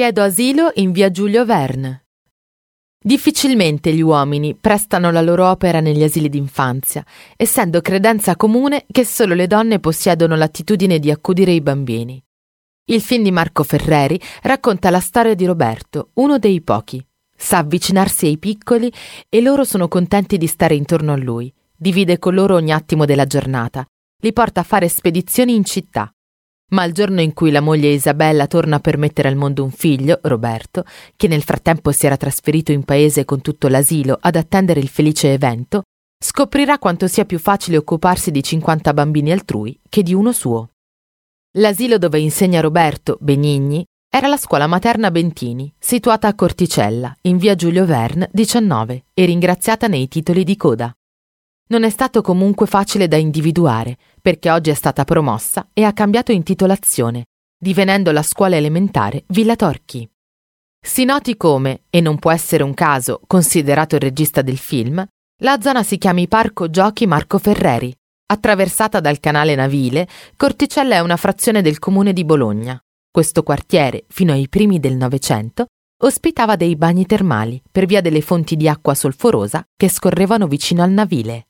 Chiedo asilo in via Giulio Verne. Difficilmente gli uomini prestano la loro opera negli asili d'infanzia, essendo credenza comune che solo le donne possiedono l'attitudine di accudire i bambini. Il film di Marco Ferreri racconta la storia di Roberto, uno dei pochi. Sa avvicinarsi ai piccoli e loro sono contenti di stare intorno a lui. Divide con loro ogni attimo della giornata. Li porta a fare spedizioni in città. Ma il giorno in cui la moglie Isabella torna per mettere al mondo un figlio, Roberto, che nel frattempo si era trasferito in paese con tutto l'asilo ad attendere il felice evento, scoprirà quanto sia più facile occuparsi di 50 bambini altrui che di uno suo. L'asilo dove insegna Roberto, Benigni, era la scuola materna Bentini, situata a Corticella, in via Giulio Verne 19 e ringraziata nei titoli di coda. Non è stato comunque facile da individuare, perché oggi è stata promossa e ha cambiato intitolazione, divenendo la scuola elementare Villa Torchi. Si noti come, e non può essere un caso, considerato il regista del film, la zona si chiami Parco Giochi Marco Ferreri. Attraversata dal canale navile, Corticella è una frazione del comune di Bologna. Questo quartiere, fino ai primi del Novecento, ospitava dei bagni termali per via delle fonti di acqua solforosa che scorrevano vicino al navile.